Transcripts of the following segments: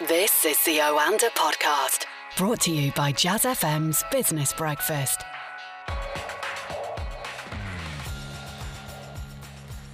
This is the Oanda podcast, brought to you by Jazz FM's Business Breakfast.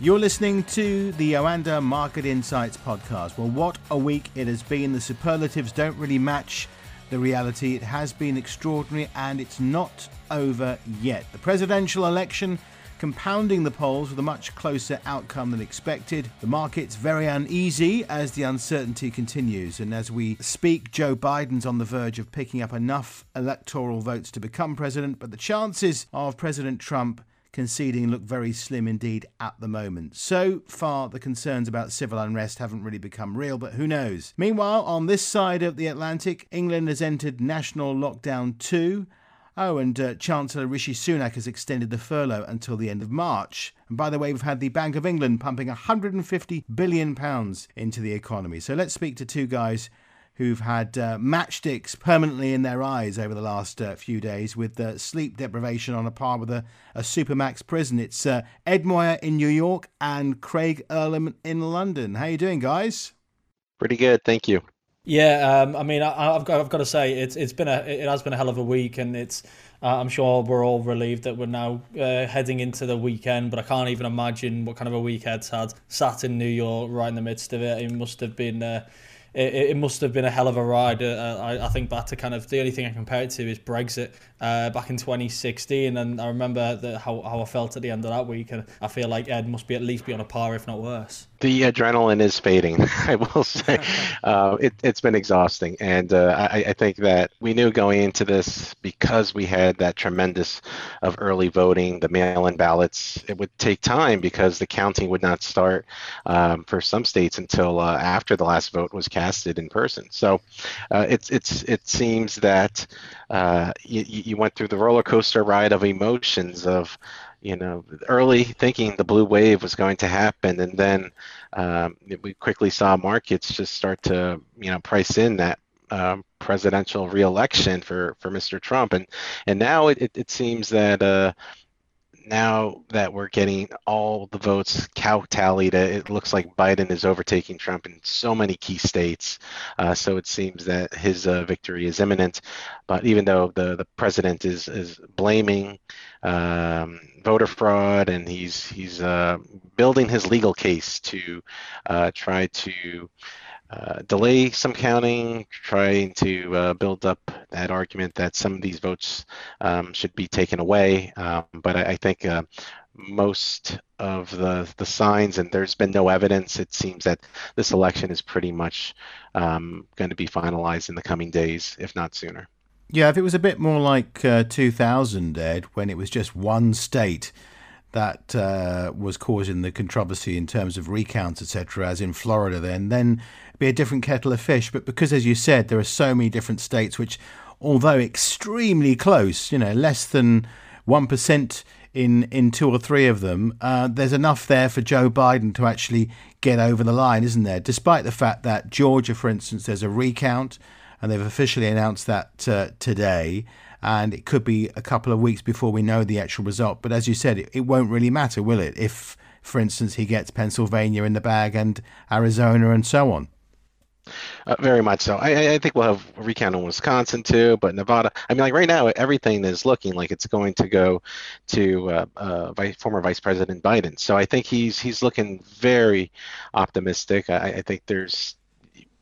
You're listening to the Oanda Market Insights podcast. Well, what a week it has been. The superlatives don't really match the reality. It has been extraordinary and it's not over yet. The presidential election compounding the polls with a much closer outcome than expected. The market's very uneasy as the uncertainty continues. And as we speak, Joe Biden's on the verge of picking up enough electoral votes to become president, but the chances of President Trump conceding look very slim indeed at the moment. So far, the concerns about civil unrest haven't really become real, but who knows? Meanwhile, on this side of the Atlantic, England has entered national lockdown 2 Oh, and uh, Chancellor Rishi Sunak has extended the furlough until the end of March. And by the way, we've had the Bank of England pumping 150 billion pounds into the economy. So let's speak to two guys who've had uh, matchsticks permanently in their eyes over the last uh, few days with uh, sleep deprivation on a par with a, a supermax prison. It's uh, Ed Moya in New York and Craig Erlam in London. How are you doing, guys? Pretty good, thank you. Yeah, um, I mean, I, have got, I've got to say, it's it's been a it has been a hell of a week, and it's uh, I'm sure we're all relieved that we're now uh, heading into the weekend. But I can't even imagine what kind of a week Ed's had. Sat in New York, right in the midst of it, it must have been. Uh, it, it must have been a hell of a ride. Uh, I, I think back to kind of the only thing I compare it to is Brexit uh, back in 2016, and I remember the, how how I felt at the end of that week, and I feel like Ed must be at least be on a par, if not worse. The adrenaline is fading. I will say, uh, it, has been exhausting, and uh, I, I, think that we knew going into this because we had that tremendous of early voting, the mail-in ballots. It would take time because the counting would not start um, for some states until uh, after the last vote was casted in person. So uh, it's it's it seems that uh, you, you went through the roller coaster ride of emotions of you know early thinking the blue wave was going to happen and then um, we quickly saw markets just start to you know price in that um, presidential reelection for for Mr. Trump and and now it, it, it seems that uh, now that we're getting all the votes cow tallied, it looks like Biden is overtaking Trump in so many key states. Uh, so it seems that his uh, victory is imminent. But even though the, the president is is blaming um, voter fraud and he's he's uh, building his legal case to uh, try to uh, delay some counting, trying to uh, build up that argument that some of these votes um, should be taken away. Um, but I, I think uh, most of the the signs, and there's been no evidence. It seems that this election is pretty much um, going to be finalized in the coming days, if not sooner. Yeah, if it was a bit more like uh, 2000, Ed, when it was just one state that uh, was causing the controversy in terms of recounts, etc., as in Florida, then then be a different kettle of fish. But because, as you said, there are so many different states which, although extremely close, you know, less than one percent in in two or three of them, uh, there's enough there for Joe Biden to actually get over the line, isn't there? Despite the fact that Georgia, for instance, there's a recount, and they've officially announced that uh, today and it could be a couple of weeks before we know the actual result. But as you said, it, it won't really matter, will it? If, for instance, he gets Pennsylvania in the bag and Arizona and so on. Uh, very much so. I, I, think we'll have a recount in Wisconsin too, but Nevada. I mean, like right now, everything is looking like it's going to go to uh, uh, vice, former Vice President Biden. So I think he's he's looking very optimistic. I, I think there's,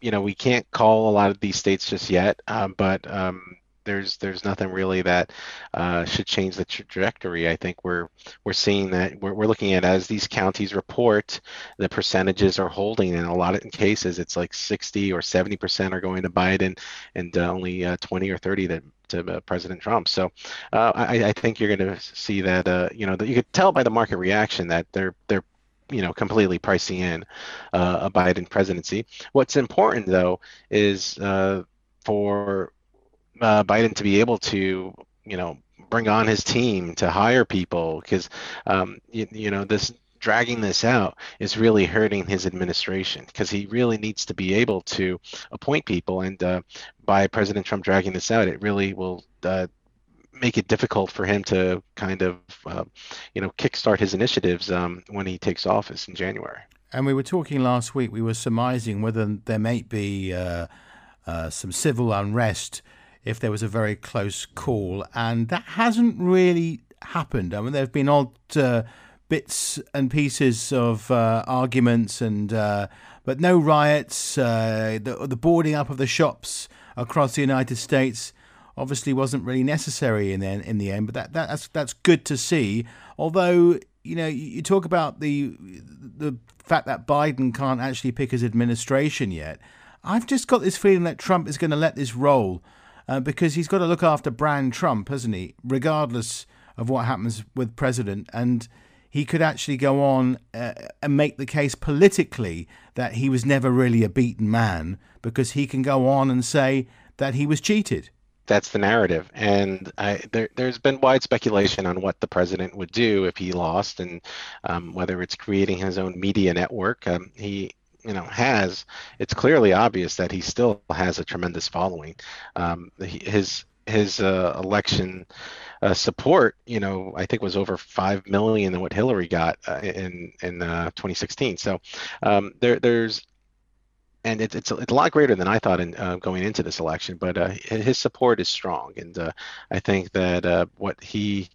you know, we can't call a lot of these states just yet, um, but um, there's there's nothing really that uh, should change the trajectory. I think we're we're seeing that we're, we're looking at as these counties report, the percentages are holding. In a lot of cases, it's like 60 or 70 percent are going to Biden, and uh, only uh, 20 or 30 that to uh, President Trump. So uh, I, I, think you're going to see that uh, you know that you could tell by the market reaction that they're they're you know completely pricing in uh, a Biden presidency. What's important though is uh, for uh, Biden to be able to, you know, bring on his team to hire people because, um, you, you know, this dragging this out is really hurting his administration because he really needs to be able to appoint people. And uh, by President Trump dragging this out, it really will uh, make it difficult for him to kind of, uh, you know, kickstart his initiatives um, when he takes office in January. And we were talking last week, we were surmising whether there might be uh, uh, some civil unrest if there was a very close call, and that hasn't really happened. I mean, there have been odd uh, bits and pieces of uh, arguments, and uh, but no riots. The, the boarding up of the shops across the United States obviously wasn't really necessary in the in the end. But that, that that's that's good to see. Although you know you talk about the the fact that Biden can't actually pick his administration yet. I've just got this feeling that Trump is going to let this roll uh, because he's got to look after brand Trump, hasn't he? Regardless of what happens with president, and he could actually go on uh, and make the case politically that he was never really a beaten man because he can go on and say that he was cheated that's the narrative. And I, there, has been wide speculation on what the president would do if he lost, and um, whether it's creating his own media network. Um, he, you know, has. It's clearly obvious that he still has a tremendous following. Um, his his uh, election uh, support, you know, I think was over five million than what Hillary got uh, in in uh, 2016. So um, there there's and it's it's a, it's a lot greater than I thought in uh, going into this election. But uh, his support is strong, and uh, I think that uh, what he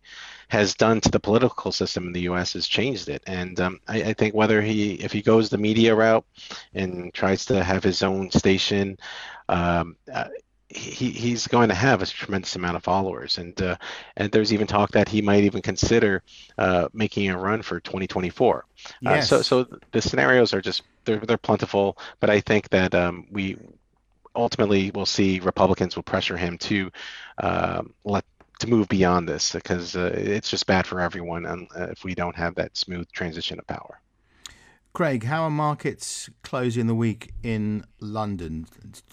has done to the political system in the U.S. has changed it. And um, I, I, think whether he if he goes the media route and tries to have his own station. Um, uh, he, he's going to have a tremendous amount of followers, and uh, and there's even talk that he might even consider making a run for 2024. Yes. so so the scenarios are just they're they're plentiful, but I think that um, we ultimately will see Republicans will pressure him to um, let to move beyond this because uh, it's just bad for everyone uh, if we don't have that smooth transition of power. Craig, how are markets closing the week in London?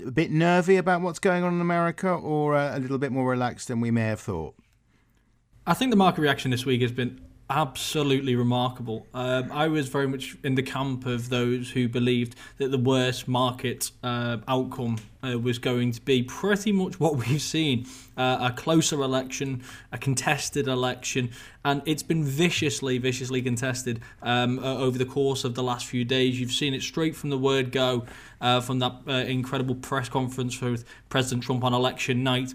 A bit nervy about what's going on in America, or uh, a little bit more relaxed than we may have thought? I think the market reaction this week has been absolutely remarkable. Um, I was very much in the camp of those who believed that the worst market uh, outcome uh, was going to be pretty much what we've seen uh, a closer election, a contested election, and it's been viciously, viciously contested um, over the course of the last few days. You've seen it straight from the word go uh, from that uh, incredible press conference with President Trump on election night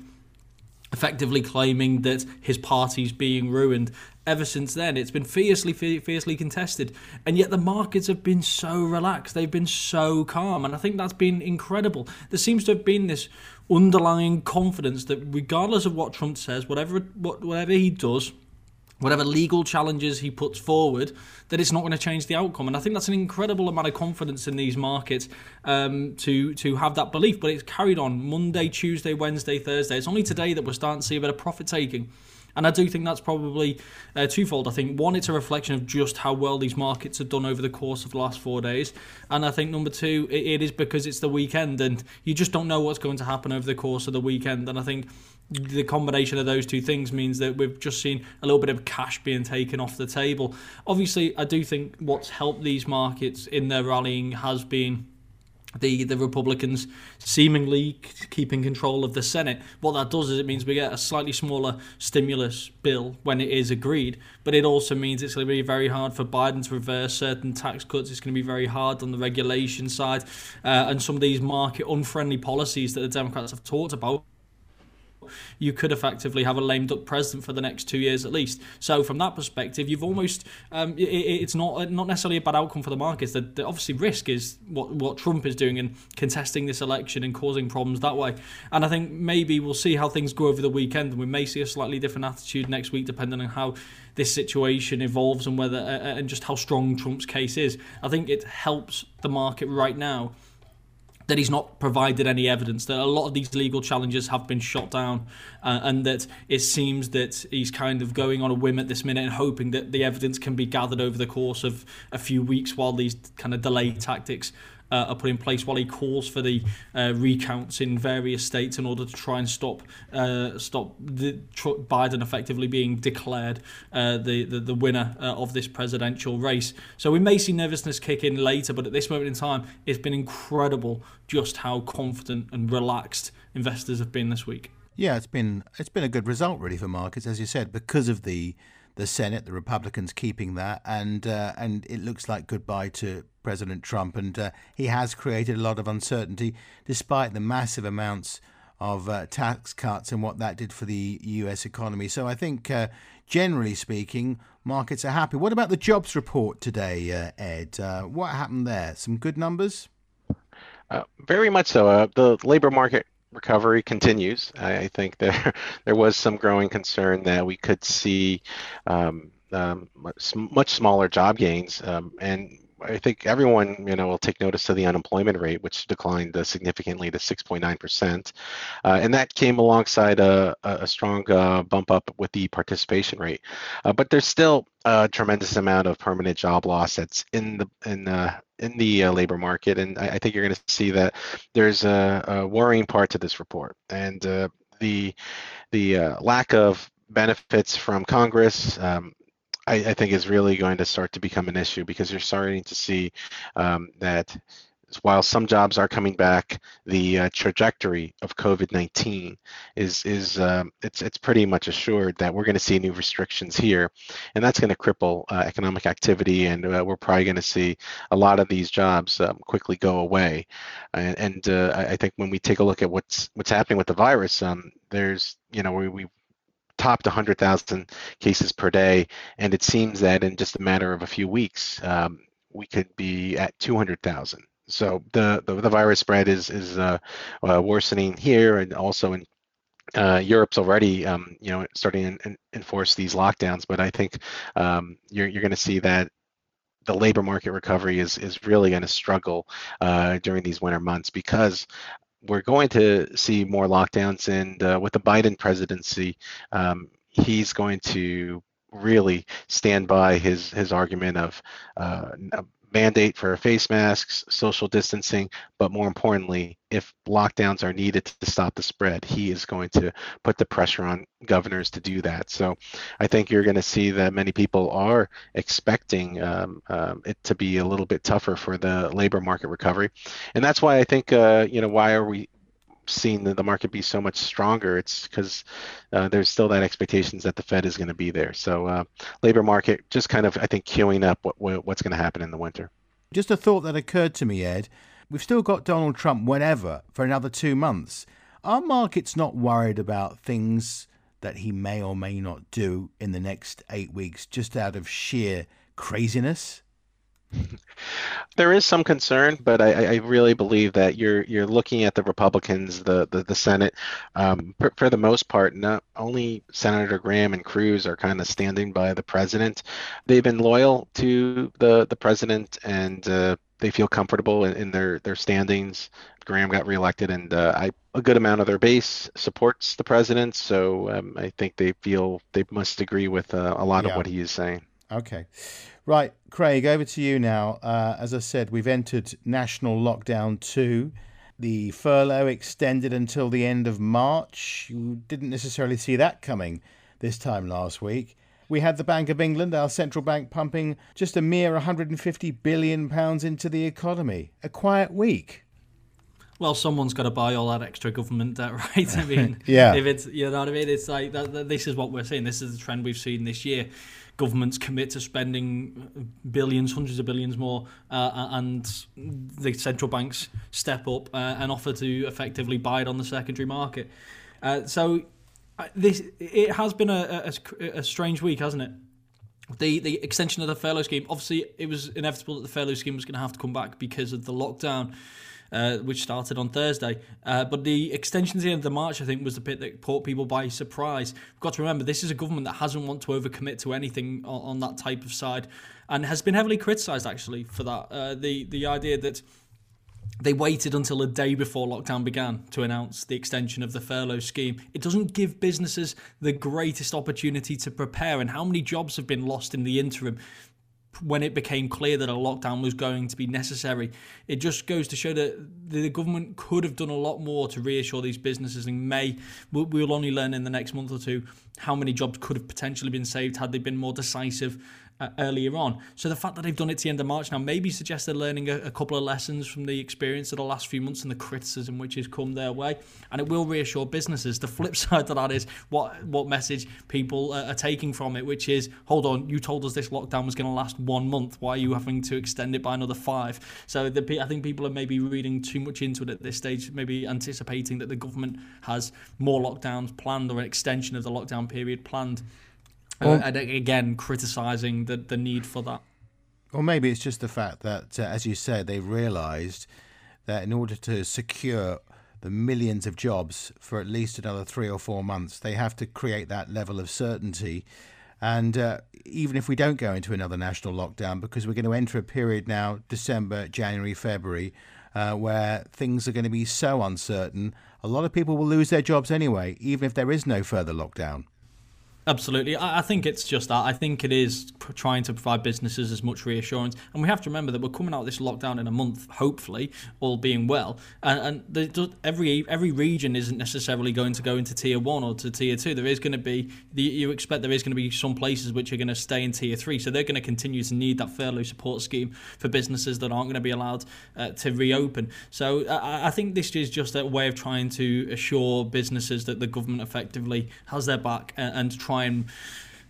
effectively claiming that his party's being ruined ever since then. It's been fiercely, fiercely contested, and yet the markets have been so relaxed. They've been so calm, and I think that's been incredible. There seems to have been this underlying confidence that, regardless of what Trump says, whatever what, whatever he does, whatever legal challenges he puts forward, that it's not going to change the outcome. And I think that's an incredible amount of confidence in these markets um, to to have that belief. But it's carried on Monday, Tuesday, Wednesday, Thursday. It's only today that we're starting to see a bit of profit taking. And I do think that's probably uh, twofold. I think one, it's a reflection of just how well these markets have done over the course of the last four days. And I think number two, it, it is because it's the weekend and you just don't know what's going to happen over the course of the weekend. And I think the combination of those two things means that we've just seen a little bit of cash being taken off the table. Obviously, I do think what's helped these markets in their rallying has been the the Republicans seemingly keeping control of the Senate. What that does is it means we get a slightly smaller stimulus bill when it is agreed, but it also means it's going to be very hard for Biden to reverse certain tax cuts. It's going to be very hard on the regulation side, uh, and some of these market unfriendly policies that the Democrats have talked about you could effectively have a lame duck president for the next two years at least. So from that perspective, you've almost um, it, it's not not necessarily a bad outcome for the markets. The, the obviously risk is what what Trump is doing and contesting this election and causing problems that way. And I think maybe we'll see how things go over the weekend, and we may see a slightly different attitude next week depending on how this situation evolves and whether uh, and just how strong Trump's case is. I think it helps the market right now that he's not provided any evidence, that a lot of these legal challenges have been shot down, uh, and that it seems that he's kind of going on a whim at this minute and hoping that the evidence can be gathered over the course of a few weeks while these kind of delay tactics uh, are put in place while he calls for the uh, recounts in various states in order to try and stop uh, stop the, Biden effectively being declared uh, the, the, the winner uh, of this presidential race. So we may see nervousness kick in later, but at this moment in time, it's been incredible just how confident and relaxed investors have been this week. Yeah, it's been it's been a good result really for markets, as you said, because of the the Senate, the Republicans keeping that, and uh, and it looks like goodbye to President Trump. And uh, he has created a lot of uncertainty, despite the massive amounts of uh, tax cuts and what that did for the U.S. economy. So I think, uh, generally speaking, markets are happy. What about the jobs report today, uh, Ed? Uh, what happened there? Some good numbers. very much so. the labor market recovery continues. I think there there was some growing concern that we could see um, um, much, smaller job gains, um, and I think everyone, you know, will take notice to the unemployment rate, which declined uh, significantly to 6.9 percent, uh, and that came alongside a, a strong uh, bump up with the participation rate. Uh, but there's still a tremendous amount of permanent job loss that's in the in the in the uh, labor market, and I, I think you're going to see that there's a, a, worrying part to this report, and uh, the the lack of benefits from Congress. Um, I, I, think is really going to start to become an issue because you're starting to see um, that while some jobs are coming back, the uh, trajectory of COVID-19 is is um, it's it's pretty much assured that we're going to see new restrictions here, and that's going to cripple uh, economic activity, and uh, we're probably going to see a lot of these jobs um, quickly go away. And, and uh, I think when we take a look at what's what's happening with the virus, um, there's you know we, we topped 100,000 cases per day, and it seems that in just a matter of a few weeks, um, we could be at 200,000. So the, the, the virus spread is is uh, uh, worsening here, and also in uh, Europe's already, um, you know, starting to enforce these lockdowns. But I think um, you're you're going to see that the labor market recovery is is really going to struggle uh, during these winter months because we're going to see more lockdowns, and uh, with the Biden presidency, um, he's going to really stand by his his argument of uh, mandate for face masks, social distancing, but more importantly, if lockdowns are needed to stop the spread, he is going to put the pressure on governors to do that. So I think you're going to see that many people are expecting um, um, it to be a little bit tougher for the labor market recovery. And that's why I think, uh, you know, why are we seen the, the market be so much stronger, it's because uh, there's still that expectations that the Fed is going to be there. So uh, labor market just kind of I think queuing up what, what's going to happen in the winter. Just a thought that occurred to me, Ed. We've still got Donald Trump whenever for another two months. Are markets not worried about things that he may or may not do in the next eight weeks just out of sheer craziness? There is some concern, but I, I, really believe that you're you're looking at the Republicans, the the, the Senate, um, for, for, the most part. Not only Senator Graham and Cruz are kind of standing by the president. They've been loyal to the the president, and uh, they feel comfortable in, in, their their standings. Graham got reelected, and uh, I, a good amount of their base supports the president. So um, I think they feel they must agree with uh, a lot yeah. of what he is saying. Okay. Right, Craig, over to you now. Uh, as I said, we've entered national lockdown two. The furlough extended until the end of March. You didn't necessarily see that coming this time last week. We had the Bank of England, our central bank, pumping just a mere 150 billion pounds into the economy. A quiet week. Well, someone's got to buy all that extra government debt, right? I mean, yeah. If it's you know what I mean, it's like that, that, this is what we're seeing. This is the trend we've seen this year governments commit to spending billions, hundreds of billions more, uh, and the central banks step up uh, and offer to effectively buy it on the secondary market. Uh, so uh, this it has been a, a, a strange week, hasn't it? the the extension of the furlough scheme. Obviously, it was inevitable that the furlough scheme was going to have to come back because of the lockdown uh, which started on Thursday. Uh, but the extension to the end of March, I think, was the bit that caught people by surprise. We've got to remember, this is a government that hasn't want to overcommit to anything on, on that type of side, and has been heavily criticised actually for that. Uh, the the idea that they waited until a day before lockdown began to announce the extension of the furlough scheme. It doesn't give businesses the greatest opportunity to prepare, and how many jobs have been lost in the interim when it became clear that a lockdown was going to be necessary. It just goes to show that the government could have done a lot more to reassure these businesses and may we'll only learn in the next month or two how many jobs could have potentially been saved had they been more decisive uh, earlier on. So the fact that they've done it to the end of March now maybe suggests they're learning a, a, couple of lessons from the experience of the last few months and the criticism which has come their way, and it will reassure businesses. The flip side to that is what what message people uh, are taking from it, which is, hold on, you told us this lockdown was going to last one month. Why are you having to extend it by another five? So the, I think people are maybe reading too much into it at this stage, maybe anticipating that the government has more lockdowns planned or an extension of the lockdown period planned. Uh, well, uh, and again, criticising the, the need for that. Or maybe it's just the fact that, uh, as you said, they've realised that in order to secure the millions of jobs for at least another three or four months, they have to create that level of certainty. And uh, even if we don't go into another national lockdown, because we're going to enter a period now, December, January, February, uh, where things are going to be so uncertain, a lot of people will lose their jobs anyway, even if there is no further lockdown. Absolutely. I, I think it's just that. I think it is trying to provide businesses as much reassurance. And we have to remember that we're coming out of this lockdown in a month, hopefully, all being well. And, and the, every every region isn't necessarily going to go into tier one or to tier two. There is going to be, the, you expect there is going to be some places which are going to stay in tier three. So they're going to continue to need that furlough support scheme for businesses that aren't going to be allowed uh, to reopen. So I, I think this is just a way of trying to assure businesses that the government effectively has their back and, and try try and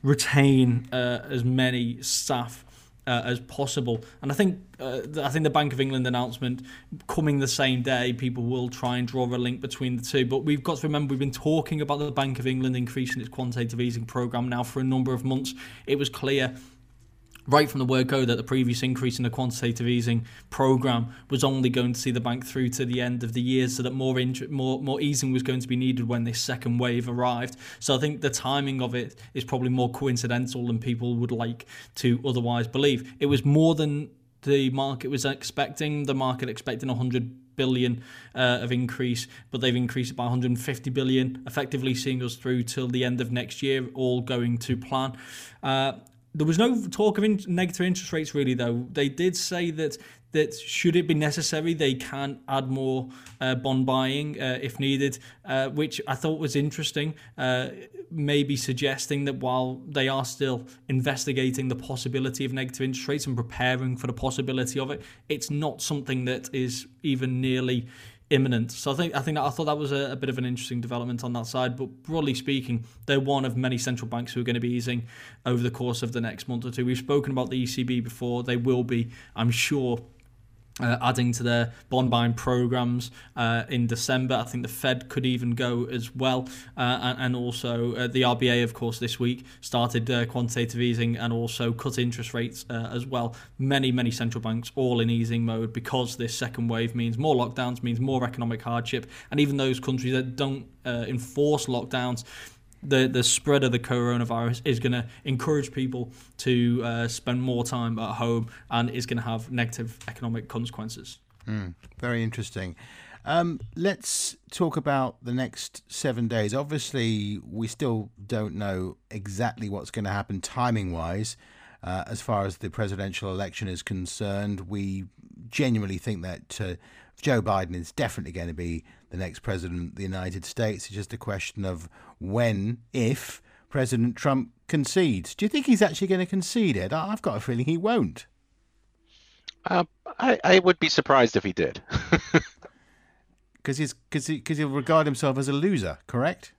retain uh, as many staff uh, as possible. And I think uh, I think the Bank of England announcement coming the same day, people will try and draw a link between the two. But we've got to remember we've been talking about the Bank of England increasing its quantitative easing program now for a number of months. It was clear right from the word go that the previous increase in the quantitative easing program was only going to see the bank through to the end of the year, so that more more more easing was going to be needed when this second wave arrived. So I think the timing of it is probably more coincidental than people would like to otherwise believe. It was more than the market was expecting. The market expecting 100 billion uh, of increase, but they've increased it by 150 billion, effectively seeing us through till the end of next year, all going to plan. Uh, there was no talk of in- negative interest rates really, though. They did say that that should it be necessary, they can add more uh, bond buying uh, if needed, uh, which I thought was interesting. Uh, maybe suggesting that while they are still investigating the possibility of negative interest rates and preparing for the possibility of it, it's not something that is even nearly imminent. So I think I think that, I thought that was a, a, bit of an interesting development on that side. But broadly speaking, they're one of many central banks who are going to be easing over the course of the next month or two. We've spoken about the ECB before; they will be, I'm sure, uh, adding to their bond buying programs uh, in December. I think the Fed could even go as well. Uh, and, and, also uh, the RBA, of course, this week started uh, quantitative easing and also cut interest rates uh, as well. Many, many central banks all in easing mode because this second wave means more lockdowns, means more economic hardship. And even those countries that don't enforce lockdowns, the the spread of the coronavirus is going to encourage people to uh, spend more time at home and is going to have negative economic consequences. Mm, very interesting. Um, let's talk about the next seven days. Obviously, we still don't know exactly what's going to happen timing wise. Uh, as far as the presidential election is concerned, we genuinely think that uh, Joe Biden is definitely going to be the next president of the United States. It's just a question of when, if President Trump concedes. Do you think he's actually going to concede it? I've got a feeling he won't. Uh, I, I would be surprised if he did. Because he's because he, cause he'll regard himself as a loser, correct?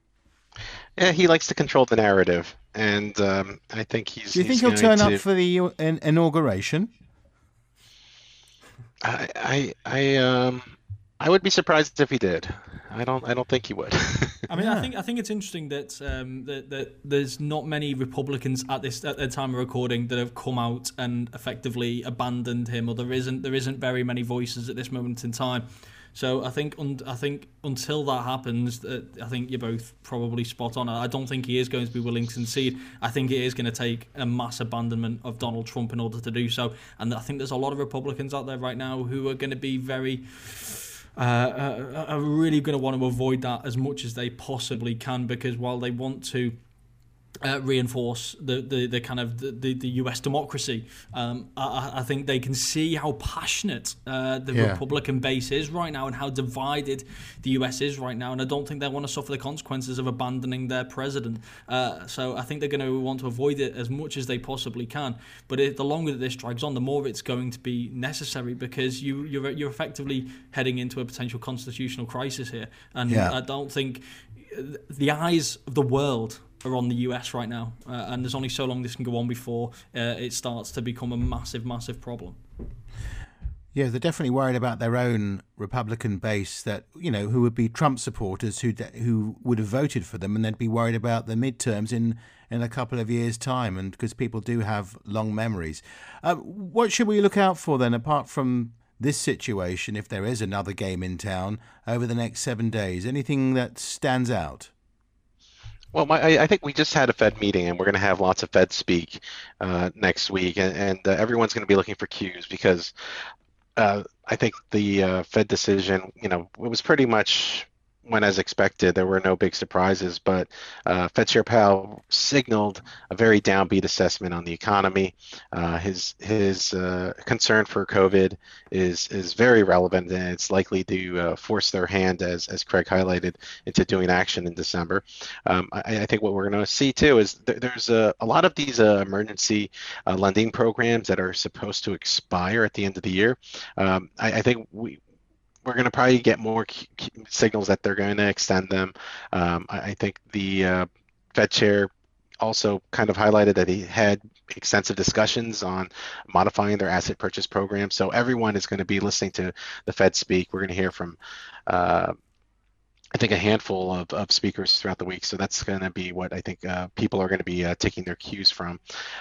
Yeah, he likes to control the narrative, and um, I think he's. Do you think he'll turn to... up for the uh, inauguration? I I I um I would be surprised if he did. I don't. I don't think he would. I mean, yeah. I think I think it's interesting that, um, that that there's not many Republicans at this at the time of recording that have come out and effectively abandoned him, or there isn't there isn't very many voices at this moment in time. So I think un- I think until that happens, uh, I think you're both probably spot on. I don't think he is going to be willing to concede. I think it is going to take a mass abandonment of Donald Trump in order to do so. And I think there's a lot of Republicans out there right now who are going to be very. Uh, uh, are really going to want to avoid that as much as they possibly can because while they want to uh, reinforce the, the, the kind of the, the, US democracy. Um, I, I, think they can see how passionate uh, the yeah. Republican base is right now and how divided the US is right now. And I don't think they want to suffer the consequences of abandoning their president. Uh, so I think they're going to want to avoid it as much as they possibly can. But it, the longer that this drags on, the more it's going to be necessary because you, you're, you're effectively heading into a potential constitutional crisis here. And yeah. I don't think the eyes of the world are on the US right now, uh, and there's only so long this can go on before uh, it starts to become a massive, massive problem. Yeah, they're definitely worried about their own Republican base that you know who would be Trump supporters who who would have voted for them, and they'd be worried about the midterms in in a couple of years' time, and because people do have long memories. Uh, what should we look out for then, apart from this situation, if there is another game in town over the next seven days? Anything that stands out? Well, my, I think we just had a Fed meeting, and we're going to have lots of Fed speak uh, next week, and, and uh, everyone's going to be looking for cues because uh, I think the uh, Fed decision, you know, it was pretty much went as expected. There were no big surprises, but uh, Fed Chair Powell signaled a very downbeat assessment on the economy. Uh, his his uh, concern for COVID is is very relevant, and it's likely to uh, force their hand, as as Craig highlighted, into doing action in December. Um, I, I, think what we're going to see too is th- there's a, a, lot of these uh, emergency uh, lending programs that are supposed to expire at the end of the year. Um, I, I think we we're going to probably get more signals that they're going to extend them. Um, I, I, think the uh, Fed chair also kind of highlighted that he had extensive discussions on modifying their asset purchase program. So everyone is going to be listening to the Fed speak. We're going to hear from. Uh, I think a handful of, of speakers throughout the week. So that's going to be what I think uh, people are going to be uh, taking their cues from.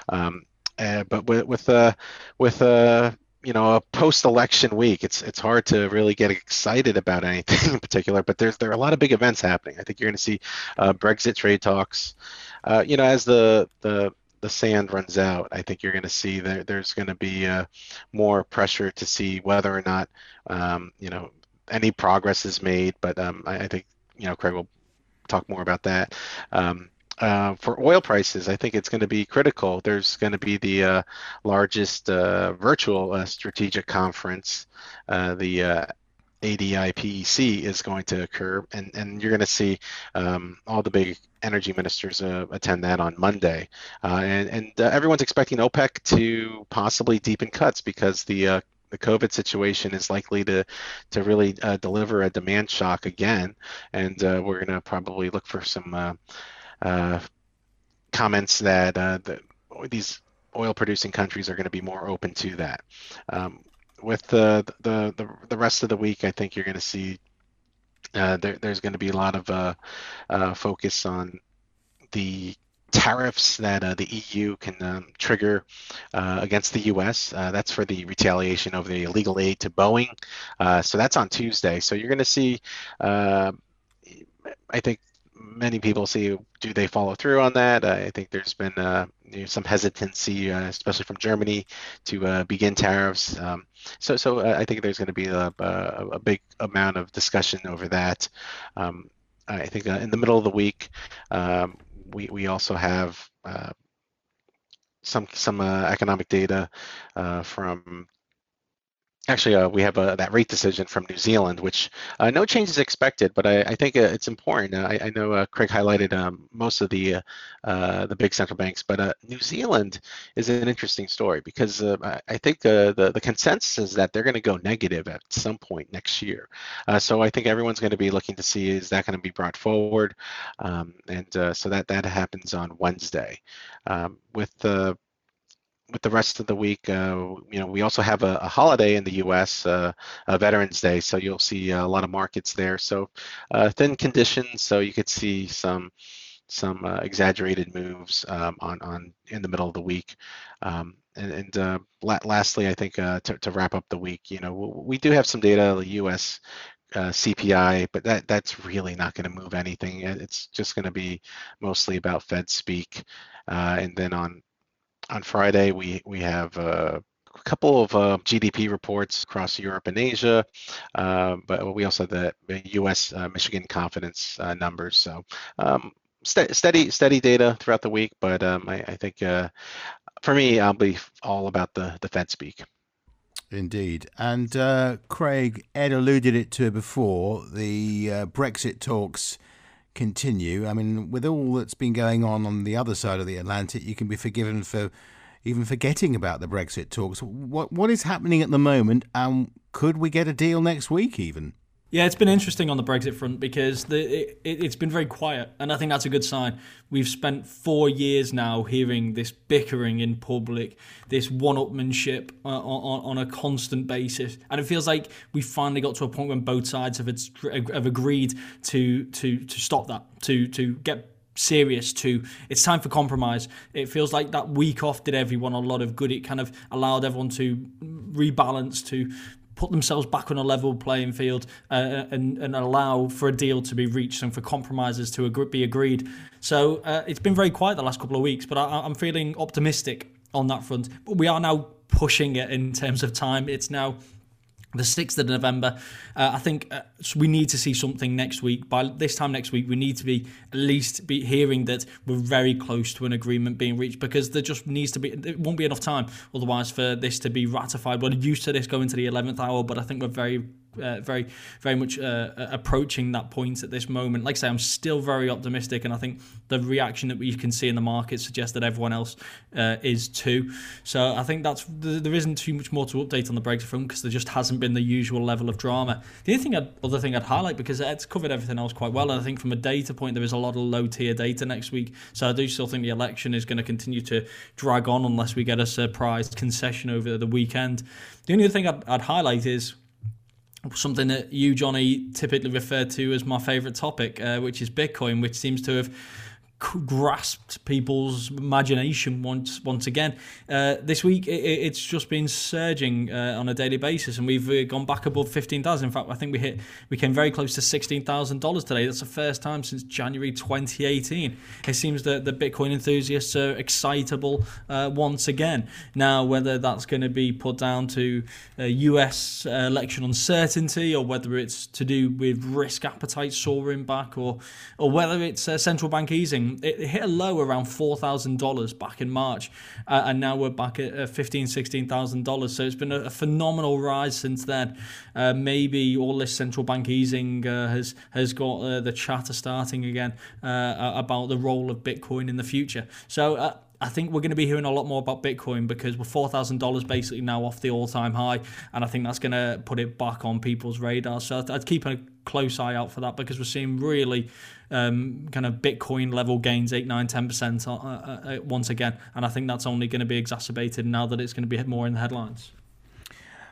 Um, uh, but with with uh, with uh, you know a post-election week it's it's hard to really get excited about anything in particular but there's there are a lot of big events happening. I think you're going to see uh, brexit trade talks. Uh, you know as the the the sand runs out i think you're going to see that there's going to be uh, more pressure to see whether or not um, you know any progress is made but um, I, I, think you know craig will talk more about that. Um, uh, for oil prices, I think it's going to be critical. There's going to be the uh, largest uh, virtual uh, strategic conference, uh, the uh, ADIPEC is going to occur, and, and you're going to see um, all the big energy ministers attend that on Monday. and and everyone's expecting OPEC to possibly deepen cuts because the the COVID situation is likely to to really uh, deliver a demand shock again, and uh, we're going to probably look for some uh, uh, comments that uh, the, these oil producing countries are going to be more open to that. Um, with the, the, the the rest of the week, I think you're going to see uh, there, there's going to be a lot of uh, uh, focus on the tariffs that uh, the EU can um, trigger uh, against the US. Uh, that's for the retaliation of the illegal aid to Boeing. so that's on Tuesday. So you're going to see, I think, many people see do they follow through on that. Uh, I think there's been uh, you know, some hesitancy, uh, especially from Germany, to uh, begin tariffs. Um, so, so uh, I think there's going to be a, a, a, big amount of discussion over that. Um, I think uh, in the middle of the week, um, we we also have some some economic data from Actually, uh, we have uh, that rate decision from New Zealand, which uh, no change is expected, but I, I think uh, it's important. Uh, I, I, know uh, Craig highlighted um, most of the the big central banks, but New Zealand is an interesting story because I think the, the consensus is that they're going to go negative at some point next year. so I think everyone's going to be looking to see is that going to be brought forward, um, and so that that happens on Wednesday. Um, with the with the rest of the week, uh, you know, we also have a, a holiday in the U.S., uh, Veterans Day, so you'll see a lot of markets there. So uh, thin conditions, so you could see some some uh, exaggerated moves um, on on in the middle of the week. Um, and, and uh, lastly, I think uh, to, to wrap up the week, you know, we do have some data, the U.S. CPI, but that that's really not going to move anything. It's just going to be mostly about Fed speak, and then on on Friday, we we have uh, a couple of uh, GDP reports across Europe and Asia, uh, but we also have the U.S. Uh, Michigan confidence uh, numbers. So um, st- steady steady data throughout the week, but um, I, I think uh, for me, I'll be all about the the Fed speak. Indeed. And Craig, Ed alluded it to before, the Brexit talks continue. I mean, with all that's been going on on the other side of the Atlantic, you can be forgiven for even forgetting about the Brexit talks. What What is happening at the moment, and could we get a deal next week even? Yeah, it's been interesting on the Brexit front because the, it, has been very quiet, and I think that's a good sign. We've spent four years now hearing this bickering in public, this one-upmanship uh, on, on a constant basis, and it feels like we finally got to a point when both sides have, have agreed to to to stop that, to to get serious to it's time for compromise it feels like that week off did everyone a lot of good it kind of allowed everyone to rebalance to put themselves back on a level playing field uh, and, and allow for a deal to be reached and for compromises to be agreed. So uh, it's been very quiet the last couple of weeks, but I, I'm feeling optimistic on that front. But we are now pushing it in terms of time. It's now the 6th of November. Uh, I think uh, we need to see something next week. By this time next week, we need to be at least be hearing that we're very close to an agreement being reached because there just needs to be, it won't be enough time otherwise for this to be ratified. We're used to this going to the 11th hour, but I think we're very uh, very, very much uh, uh, approaching that point at this moment. Like I say, I'm still very optimistic, and I think the reaction that we can see in the market suggests that everyone else uh, is too. So I think that's there isn't too much more to update on the Brexit front because there just hasn't been the usual level of drama. The only thing, I'd, other thing I'd highlight because it's covered everything else quite well, and I think from a data point there is a lot of low tier data next week. So I do still think the election is going to continue to drag on unless we get a surprise concession over the weekend. The only other thing I'd, I'd highlight is something that you, Johnny, typically refer to as my favourite topic, uh, which is Bitcoin, which seems to have grasped people's imagination once once again. Uh, this week, it, it's just been surging uh, on a daily basis, and we've uh, gone back above fifteen thousand. In fact, I think we hit we came very close to sixteen thousand dollars today. That's the first time since January 2018. It seems that the Bitcoin enthusiasts are excitable uh, once again. Now, whether that's going to be put down to U.S. Uh, election uncertainty, or whether it's to do with risk appetite soaring back, or or whether it's central bank easing it hit a low around $4,000 back in March, uh, and now we're back at uh, $15,000, $16,000. So it's been a, a, phenomenal rise since then. Uh, maybe all this central bank easing uh, has, has got uh, the chatter starting again uh, about the role of Bitcoin in the future. So I think we're going to be hearing a lot more about Bitcoin because we're four thousand dollars basically now off the all-time high, and I think that's going to put it back on people's radar. So I'd keep a close eye out for that because we're seeing really um, kind of Bitcoin level gains, eight, nine, ten percent uh, uh, uh, once again, and I think that's only going to be exacerbated now that it's going to be more in the headlines.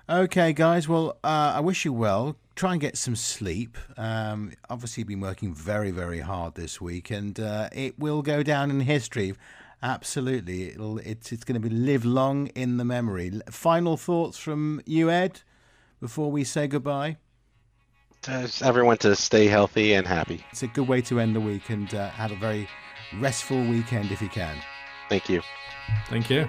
Okay, guys. Well, uh, I wish you well. Try and get some sleep. Um, obviously, you've been working very, very hard this week, and uh, it will go down in history Absolutely, it'll it's it's going to be live long in the memory. Final thoughts from you, Ed, before we say goodbye. Just everyone to stay healthy and happy. It's a good way to end the week and uh, have a very restful weekend if you can. Thank you. Thank you.